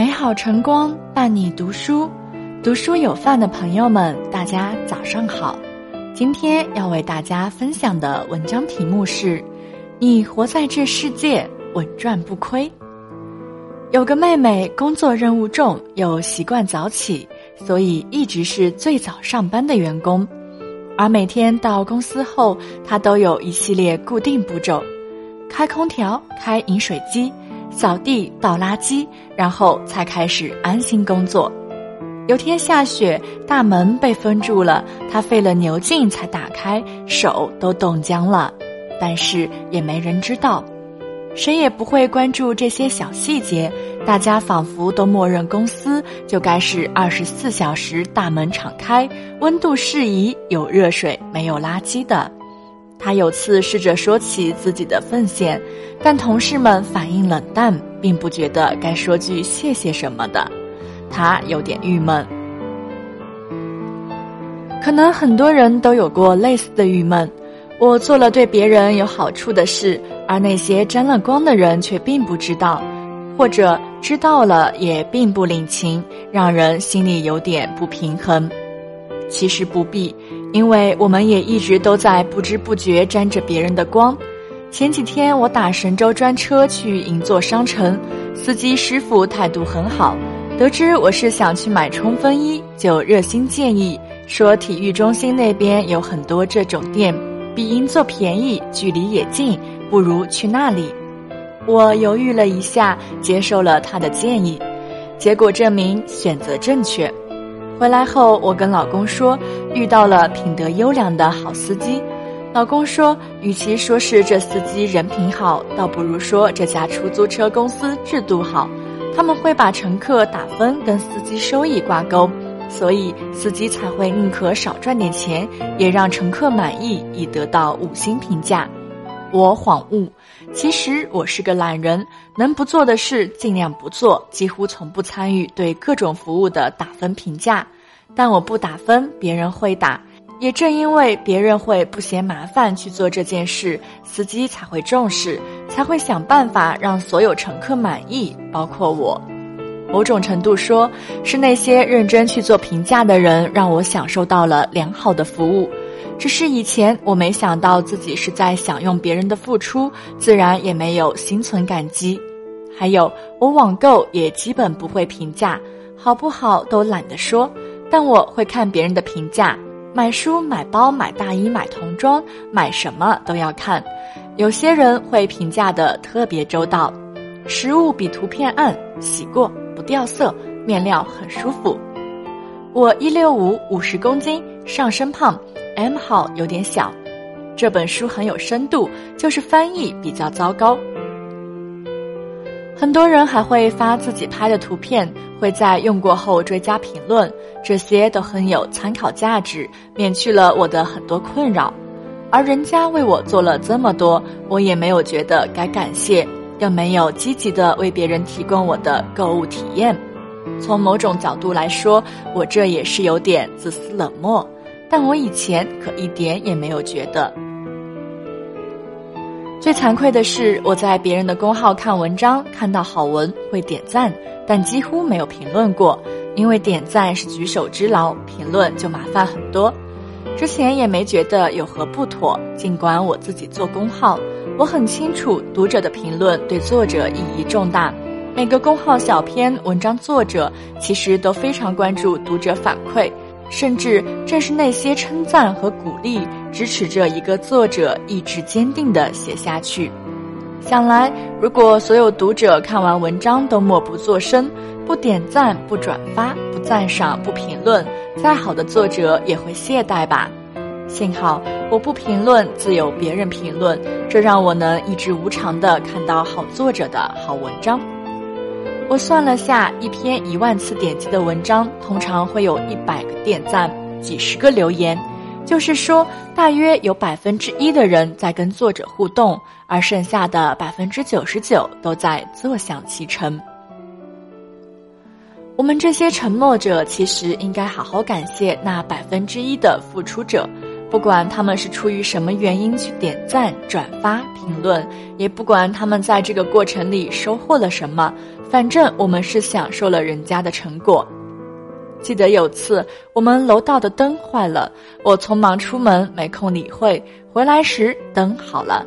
美好晨光伴你读书，读书有饭的朋友们，大家早上好。今天要为大家分享的文章题目是：你活在这世界，稳赚不亏。有个妹妹工作任务重，又习惯早起，所以一直是最早上班的员工。而每天到公司后，她都有一系列固定步骤：开空调、开饮水机。扫地、倒垃圾，然后才开始安心工作。有天下雪，大门被封住了，他费了牛劲才打开，手都冻僵了。但是也没人知道，谁也不会关注这些小细节。大家仿佛都默认公司就该是二十四小时大门敞开，温度适宜，有热水，没有垃圾的。他有次试着说起自己的奉献，但同事们反应冷淡，并不觉得该说句谢谢什么的。他有点郁闷。可能很多人都有过类似的郁闷：我做了对别人有好处的事，而那些沾了光的人却并不知道，或者知道了也并不领情，让人心里有点不平衡。其实不必。因为我们也一直都在不知不觉沾着别人的光。前几天我打神州专车去银座商城，司机师傅态度很好，得知我是想去买冲锋衣，就热心建议说体育中心那边有很多这种店，比银座便宜，距离也近，不如去那里。我犹豫了一下，接受了他的建议，结果证明选择正确。回来后，我跟老公说遇到了品德优良的好司机。老公说，与其说是这司机人品好，倒不如说这家出租车公司制度好。他们会把乘客打分跟司机收益挂钩，所以司机才会宁可少赚点钱，也让乘客满意，以得到五星评价。我恍悟，其实我是个懒人，能不做的事尽量不做，几乎从不参与对各种服务的打分评价。但我不打分，别人会打。也正因为别人会不嫌麻烦去做这件事，司机才会重视，才会想办法让所有乘客满意，包括我。某种程度说，是那些认真去做评价的人，让我享受到了良好的服务。只是以前我没想到自己是在享用别人的付出，自然也没有心存感激。还有，我网购也基本不会评价，好不好都懒得说，但我会看别人的评价。买书、买包、买大衣、买童装，买什么都要看。有些人会评价的特别周到，实物比图片暗，洗过不掉色，面料很舒服。我一六五，五十公斤，上身胖。M 号有点小，这本书很有深度，就是翻译比较糟糕。很多人还会发自己拍的图片，会在用过后追加评论，这些都很有参考价值，免去了我的很多困扰。而人家为我做了这么多，我也没有觉得该感谢，更没有积极的为别人提供我的购物体验。从某种角度来说，我这也是有点自私冷漠。但我以前可一点也没有觉得。最惭愧的是，我在别人的公号看文章，看到好文会点赞，但几乎没有评论过，因为点赞是举手之劳，评论就麻烦很多。之前也没觉得有何不妥，尽管我自己做公号，我很清楚读者的评论对作者意义重大。每个公号小篇文章作者其实都非常关注读者反馈。甚至正是那些称赞和鼓励，支持着一个作者意志坚定地写下去。想来，如果所有读者看完文章都默不作声，不点赞、不转发、不赞赏、不评论，再好的作者也会懈怠吧。幸好我不评论，自有别人评论，这让我能一直无偿地看到好作者的好文章。我算了下，一篇一万次点击的文章，通常会有一百个点赞，几十个留言，就是说，大约有百分之一的人在跟作者互动，而剩下的百分之九十九都在坐享其成。我们这些沉默者，其实应该好好感谢那百分之一的付出者。不管他们是出于什么原因去点赞、转发、评论，也不管他们在这个过程里收获了什么，反正我们是享受了人家的成果。记得有次我们楼道的灯坏了，我匆忙出门，没空理会。回来时灯好了，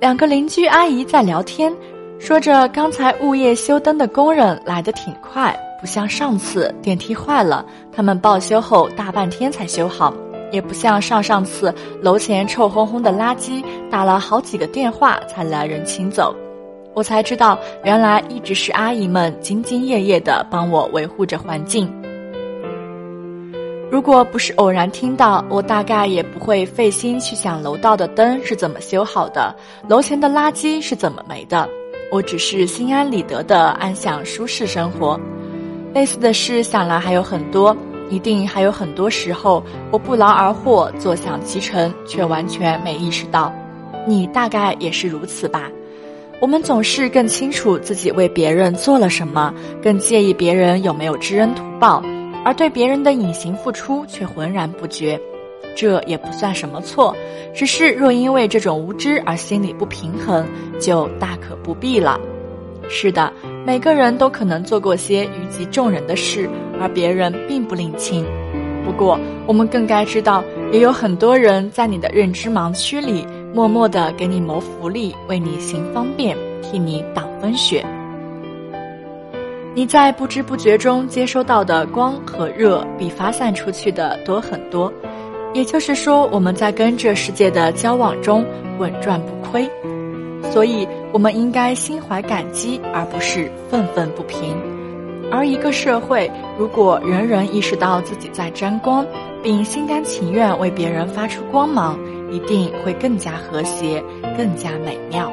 两个邻居阿姨在聊天，说着刚才物业修灯的工人来的挺快，不像上次电梯坏了，他们报修后大半天才修好，也不像上上次楼前臭烘烘的垃圾打了好几个电话才来人清走。我才知道，原来一直是阿姨们兢兢业业地帮我维护着环境。如果不是偶然听到，我大概也不会费心去想楼道的灯是怎么修好的，楼前的垃圾是怎么没的。我只是心安理得地安享舒适生活。类似的事想来还有很多，一定还有很多时候我不劳而获，坐享其成，却完全没意识到。你大概也是如此吧。我们总是更清楚自己为别人做了什么，更介意别人有没有知恩图报，而对别人的隐形付出却浑然不觉。这也不算什么错，只是若因为这种无知而心里不平衡，就大可不必了。是的，每个人都可能做过些虞及众人的事，而别人并不领情。不过，我们更该知道，也有很多人在你的认知盲区里。默默的给你谋福利，为你行方便，替你挡风雪。你在不知不觉中接收到的光和热，比发散出去的多很多。也就是说，我们在跟这世界的交往中稳赚不亏。所以，我们应该心怀感激，而不是愤愤不平。而一个社会，如果人人意识到自己在沾光，并心甘情愿为别人发出光芒，一定会更加和谐，更加美妙。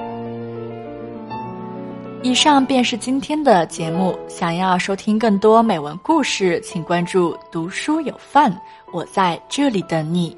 以上便是今天的节目。想要收听更多美文故事，请关注“读书有范”，我在这里等你。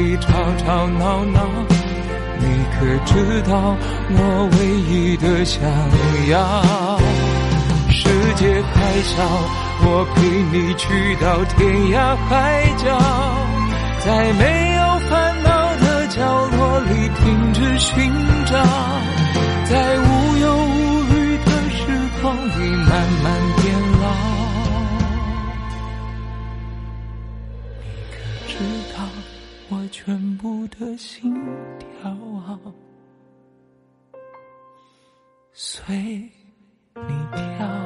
里吵吵闹闹。你可知道我唯一的想要？世界太小，我陪你去到天涯海角，在没有烦恼的。角落里停止寻找，在全部的心跳随你跳？